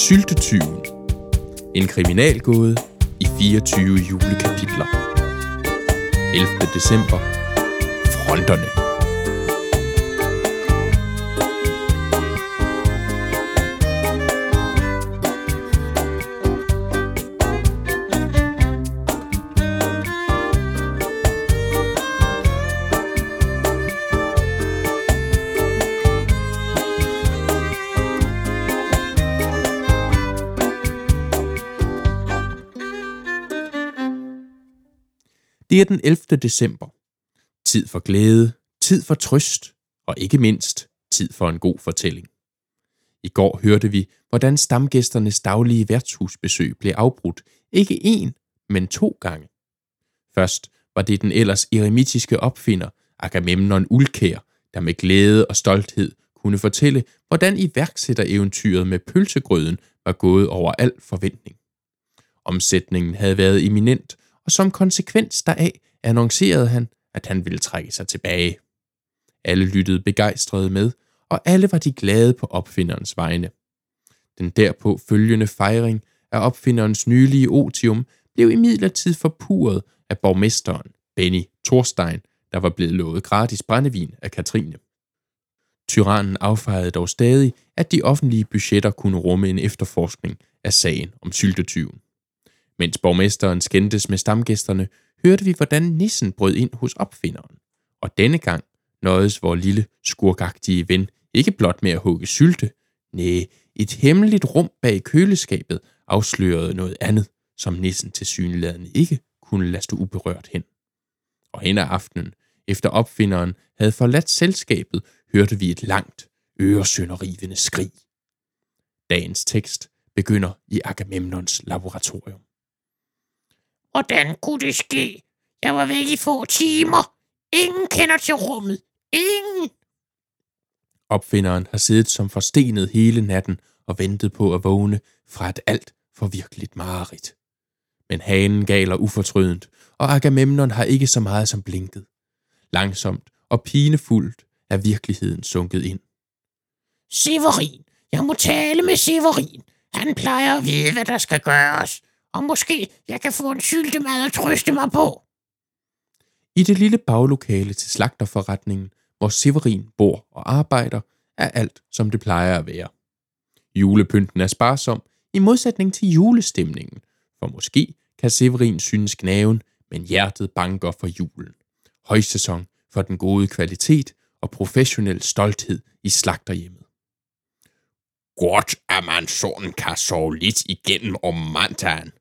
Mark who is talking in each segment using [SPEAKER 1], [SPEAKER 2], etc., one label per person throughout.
[SPEAKER 1] Syltetyven. En kriminalgåde i 24 julekapitler. 11. december. Fronterne. Det er den 11. december. Tid for glæde, tid for trøst, og ikke mindst tid for en god fortælling. I går hørte vi, hvordan stamgæsternes daglige værtshusbesøg blev afbrudt ikke én, men to gange. Først var det den ellers eremitiske opfinder, Agamemnon Ulkær, der med glæde og stolthed kunne fortælle, hvordan iværksættereventyret med pølsegrøden var gået over al forventning. Omsætningen havde været eminent, og som konsekvens deraf annoncerede han, at han ville trække sig tilbage. Alle lyttede begejstrede med, og alle var de glade på opfinderens vegne. Den derpå følgende fejring af opfinderens nylige otium blev imidlertid forpuret af borgmesteren, Benny Thorstein, der var blevet lovet gratis brændevin af Katrine. Tyrannen affejede dog stadig, at de offentlige budgetter kunne rumme en efterforskning af sagen om syltetyven. Mens borgmesteren skændtes med stamgæsterne, hørte vi, hvordan nissen brød ind hos opfinderen. Og denne gang nøjedes vor lille skurkagtige ven ikke blot med at hugge sylte, næh, et hemmeligt rum bag køleskabet afslørede noget andet, som nissen til syneladende ikke kunne lade stå uberørt hen. Og hen ad aftenen, efter opfinderen havde forladt selskabet, hørte vi et langt, øresønderrivende skrig. Dagens tekst begynder i Agamemnons laboratorium.
[SPEAKER 2] Hvordan kunne det ske? Jeg var væk i få timer. Ingen kender til rummet. Ingen.
[SPEAKER 1] Opfinderen har siddet som forstenet hele natten og ventet på at vågne fra et alt for virkeligt mareridt. Men hanen galer ufortrødent, og Agamemnon har ikke så meget som blinket. Langsomt og pinefuldt er virkeligheden sunket ind.
[SPEAKER 2] Severin, jeg må tale med Severin. Han plejer at vide, hvad der skal gøres og måske jeg kan få en syltemad at trøste mig på.
[SPEAKER 1] I det lille baglokale til slagterforretningen, hvor Severin bor og arbejder, er alt, som det plejer at være. Julepynten er sparsom, i modsætning til julestemningen, for måske kan Severin synes gnaven, men hjertet banker for julen. Højsæson for den gode kvalitet og professionel stolthed i slagterhjemmet.
[SPEAKER 3] Godt, at man sådan kan sove lidt igennem om mandagen,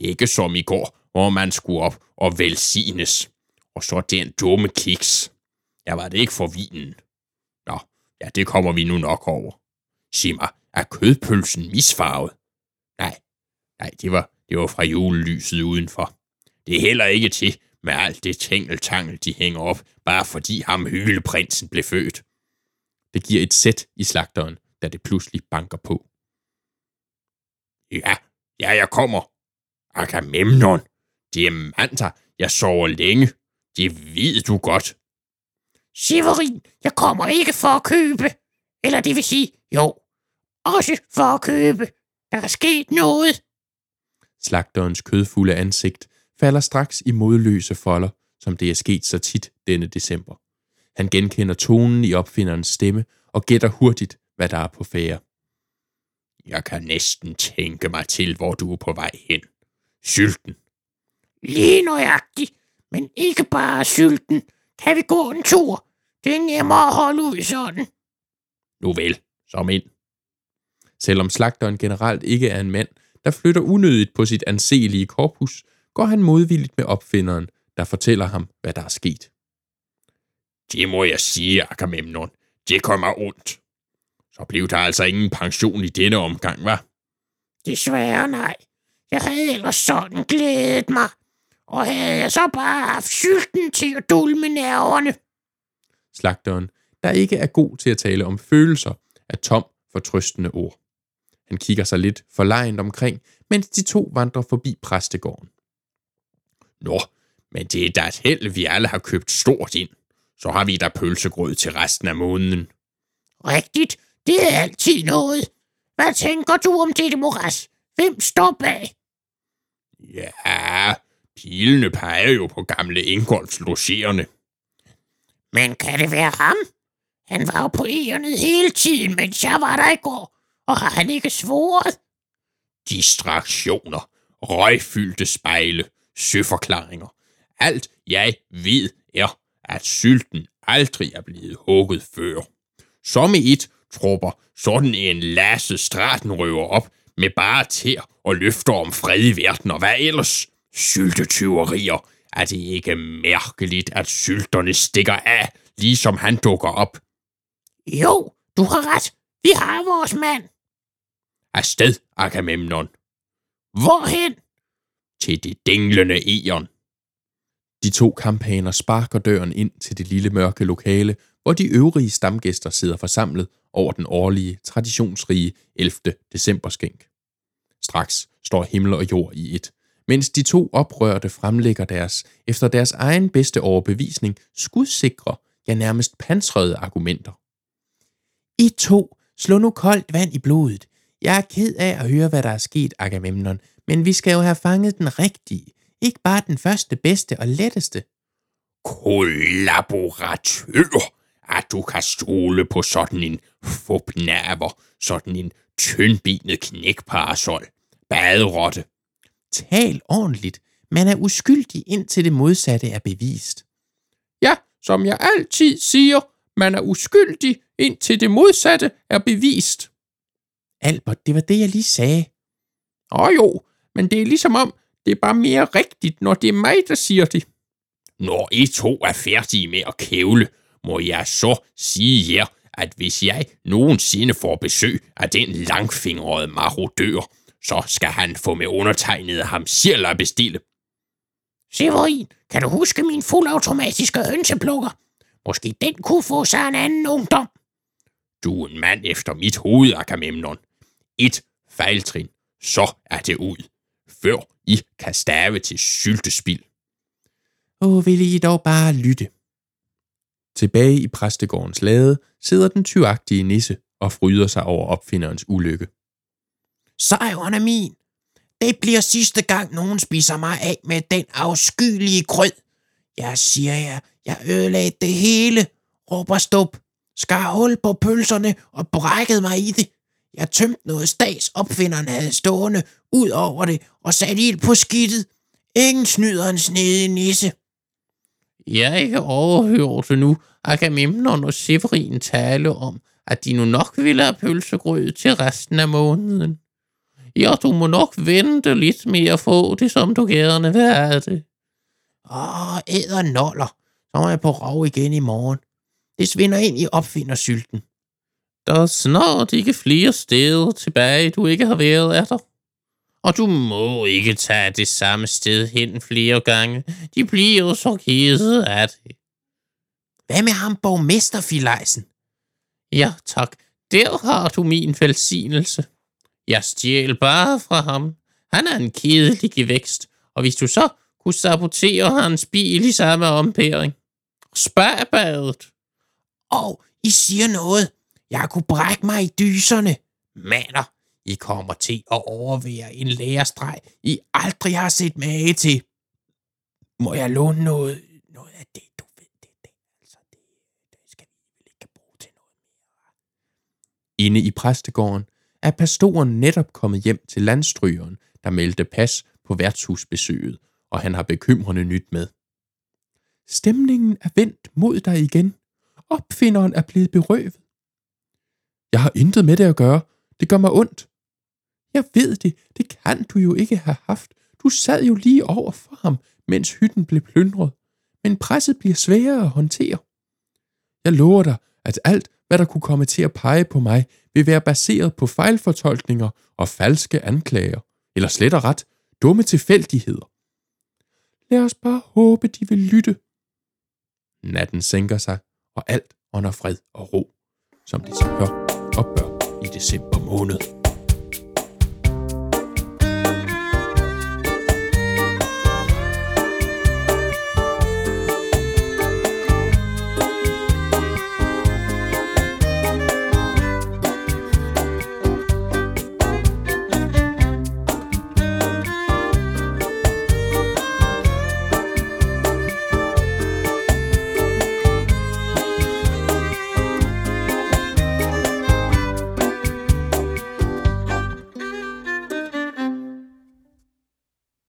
[SPEAKER 3] ikke som i går, hvor man skulle op og velsignes. Og så den dumme kiks. Jeg var det ikke for vinen. Nå, ja, det kommer vi nu nok over. Sig mig, er kødpølsen misfarvet? Nej, nej, det var, det var fra julelyset udenfor. Det er heller ikke til med alt det tingeltangel, de hænger op, bare fordi ham hyleprinsen blev født.
[SPEAKER 1] Det giver et sæt i slagteren, da det pludselig banker på.
[SPEAKER 3] Ja, ja, jeg kommer, Agamemnon, diamanter, jeg sover længe. Det ved du godt.
[SPEAKER 2] Severin, jeg kommer ikke for at købe. Eller det vil sige, jo, også for at købe. Der er sket noget.
[SPEAKER 1] Slagterens kødfulde ansigt falder straks i modløse folder, som det er sket så tit denne december. Han genkender tonen i opfinderens stemme og gætter hurtigt, hvad der er på fære.
[SPEAKER 3] Jeg kan næsten tænke mig til, hvor du er på vej hen sylten.
[SPEAKER 2] Lige nøjagtigt, men ikke bare sylten. Kan vi gå en tur? Det er nemmere at holde ud sådan.
[SPEAKER 3] Nu vel, som ind.
[SPEAKER 1] Selvom slagteren generelt ikke er en mand, der flytter unødigt på sit anselige korpus, går han modvilligt med opfinderen, der fortæller ham, hvad der er sket.
[SPEAKER 3] Det må jeg sige, Agamemnon. Det kommer ondt. Så blev der altså ingen pension i denne omgang, var?
[SPEAKER 2] Desværre nej. Jeg havde ellers sådan glædet mig, og havde jeg så bare haft sylten til at dulme nerverne.
[SPEAKER 1] Slagteren, der ikke er god til at tale om følelser, er tom for trøstende ord. Han kigger sig lidt forlegent omkring, mens de to vandrer forbi præstegården.
[SPEAKER 3] Nå, men det er da et held, vi alle har købt stort ind. Så har vi da pølsegrød til resten af måneden.
[SPEAKER 2] Rigtigt, det er altid noget. Hvad tænker du om dette moras? Hvem står bag?
[SPEAKER 3] Ja, pilene peger jo på gamle Ingolfs logerende.
[SPEAKER 2] Men kan det være ham? Han var jo på ærnet hele tiden, mens jeg var der i går. Og har han ikke svoret?
[SPEAKER 3] Distraktioner, røgfyldte spejle, søforklaringer. Alt jeg ved er, at sylten aldrig er blevet hugget før. Som i et trupper sådan en lasse stratenrøver op med bare tæer og løfter om fred i verden og hvad ellers? Syltetyverier. Er det ikke mærkeligt, at sylterne stikker af, ligesom han dukker op?
[SPEAKER 2] Jo, du har ret. Vi har vores mand.
[SPEAKER 3] Afsted, Agamemnon,
[SPEAKER 2] Hvorhen?
[SPEAKER 3] til det dinglende eon.
[SPEAKER 1] De to kampaner sparker døren ind til det lille mørke lokale, hvor de øvrige stamgæster sidder forsamlet over den årlige, traditionsrige 11. decemberskænk. Straks står himmel og jord i et, mens de to oprørte fremlægger deres, efter deres egen bedste overbevisning, skudsikre, ja nærmest pansrede argumenter. I to, slå nu koldt vand i blodet. Jeg er ked af at høre, hvad der er sket, Agamemnon, men vi skal jo have fanget den rigtige, ikke bare den første, bedste og letteste.
[SPEAKER 3] Kollaboratør, at du kan stole på sådan en fupnaver, sådan en tyndbenet knækparasol, baderotte.
[SPEAKER 1] Tal ordentligt. Man er uskyldig indtil det modsatte er bevist.
[SPEAKER 3] Ja, som jeg altid siger, man er uskyldig, indtil det modsatte er bevist.
[SPEAKER 1] Albert, det var det, jeg lige sagde.
[SPEAKER 3] Åh jo, men det er ligesom om, det er bare mere rigtigt, når det er mig, der siger det. Når I to er færdige med at kævle, må jeg så sige jer, at hvis jeg nogensinde får besøg af den langfingrede marodør, så skal han få med undertegnet ham selv at bestille.
[SPEAKER 2] Severin, kan du huske min fuldautomatiske hønseplukker? Måske den kunne få sig en anden ungdom.
[SPEAKER 3] Du er en mand efter mit hoved, Agamemnon. Et fejltrin, så er det ud. Før I kan stave til syltespil.
[SPEAKER 1] Åh, vil I dog bare lytte. Tilbage i præstegårdens lade sidder den tyvagtige nisse og fryder sig over opfinderens ulykke.
[SPEAKER 2] Sejren er min. Det bliver sidste gang, nogen spiser mig af med den afskyelige grød. Jeg siger jer, jeg ødelagde det hele, råber Stup. Skar hul på pølserne og brækkede mig i det. Jeg tømte noget stas, opfinderen havde stående ud over det og satte ild på skidtet. Ingen snyder en snede nisse.
[SPEAKER 4] Jeg overhørte nu Agamemnon og Severin tale om, at de nu nok ville have pølsegrød til resten af måneden. Ja, du må nok vente lidt med at få det, som du gerne vil have det.
[SPEAKER 2] Åh, æder noller. Så må jeg på rov igen i morgen. Det svinder ind i opfindersylten.
[SPEAKER 4] Der er snart ikke flere steder tilbage, du ikke har været af dig. Og du må ikke tage det samme sted hen flere gange. De bliver så kede af det.
[SPEAKER 2] Hvad med ham borgmesterfilejsen?
[SPEAKER 4] Ja, tak. Der har du min velsignelse. Jeg stjæl bare fra ham. Han er en kedelig vækst, og hvis du så kunne sabotere hans bil i samme ompæring. Spørg badet.
[SPEAKER 2] Og I siger noget. Jeg kunne brække mig i dyserne. Mander, I kommer til at overvære en lærestreg, I aldrig har set mage til. Må jeg låne noget, noget af det, du ved? Det, det, altså, det, det skal vi vel ikke bruge til noget mere.
[SPEAKER 1] Inde i præstegården er pastoren netop kommet hjem til landstrygeren, der meldte pas på værtshusbesøget, og han har bekymrende nyt med. Stemningen er vendt mod dig igen. Opfinderen er blevet berøvet. Jeg har intet med det at gøre. Det gør mig ondt. Jeg ved det. Det kan du jo ikke have haft. Du sad jo lige over for ham, mens hytten blev plyndret. Men presset bliver sværere at håndtere. Jeg lover dig, at alt, hvad der kunne komme til at pege på mig, vil være baseret på fejlfortolkninger og falske anklager, eller slet og ret dumme tilfældigheder. Lad os bare håbe, de vil lytte. Natten sænker sig, og alt under fred og ro, som det sig hør og bør i december måned.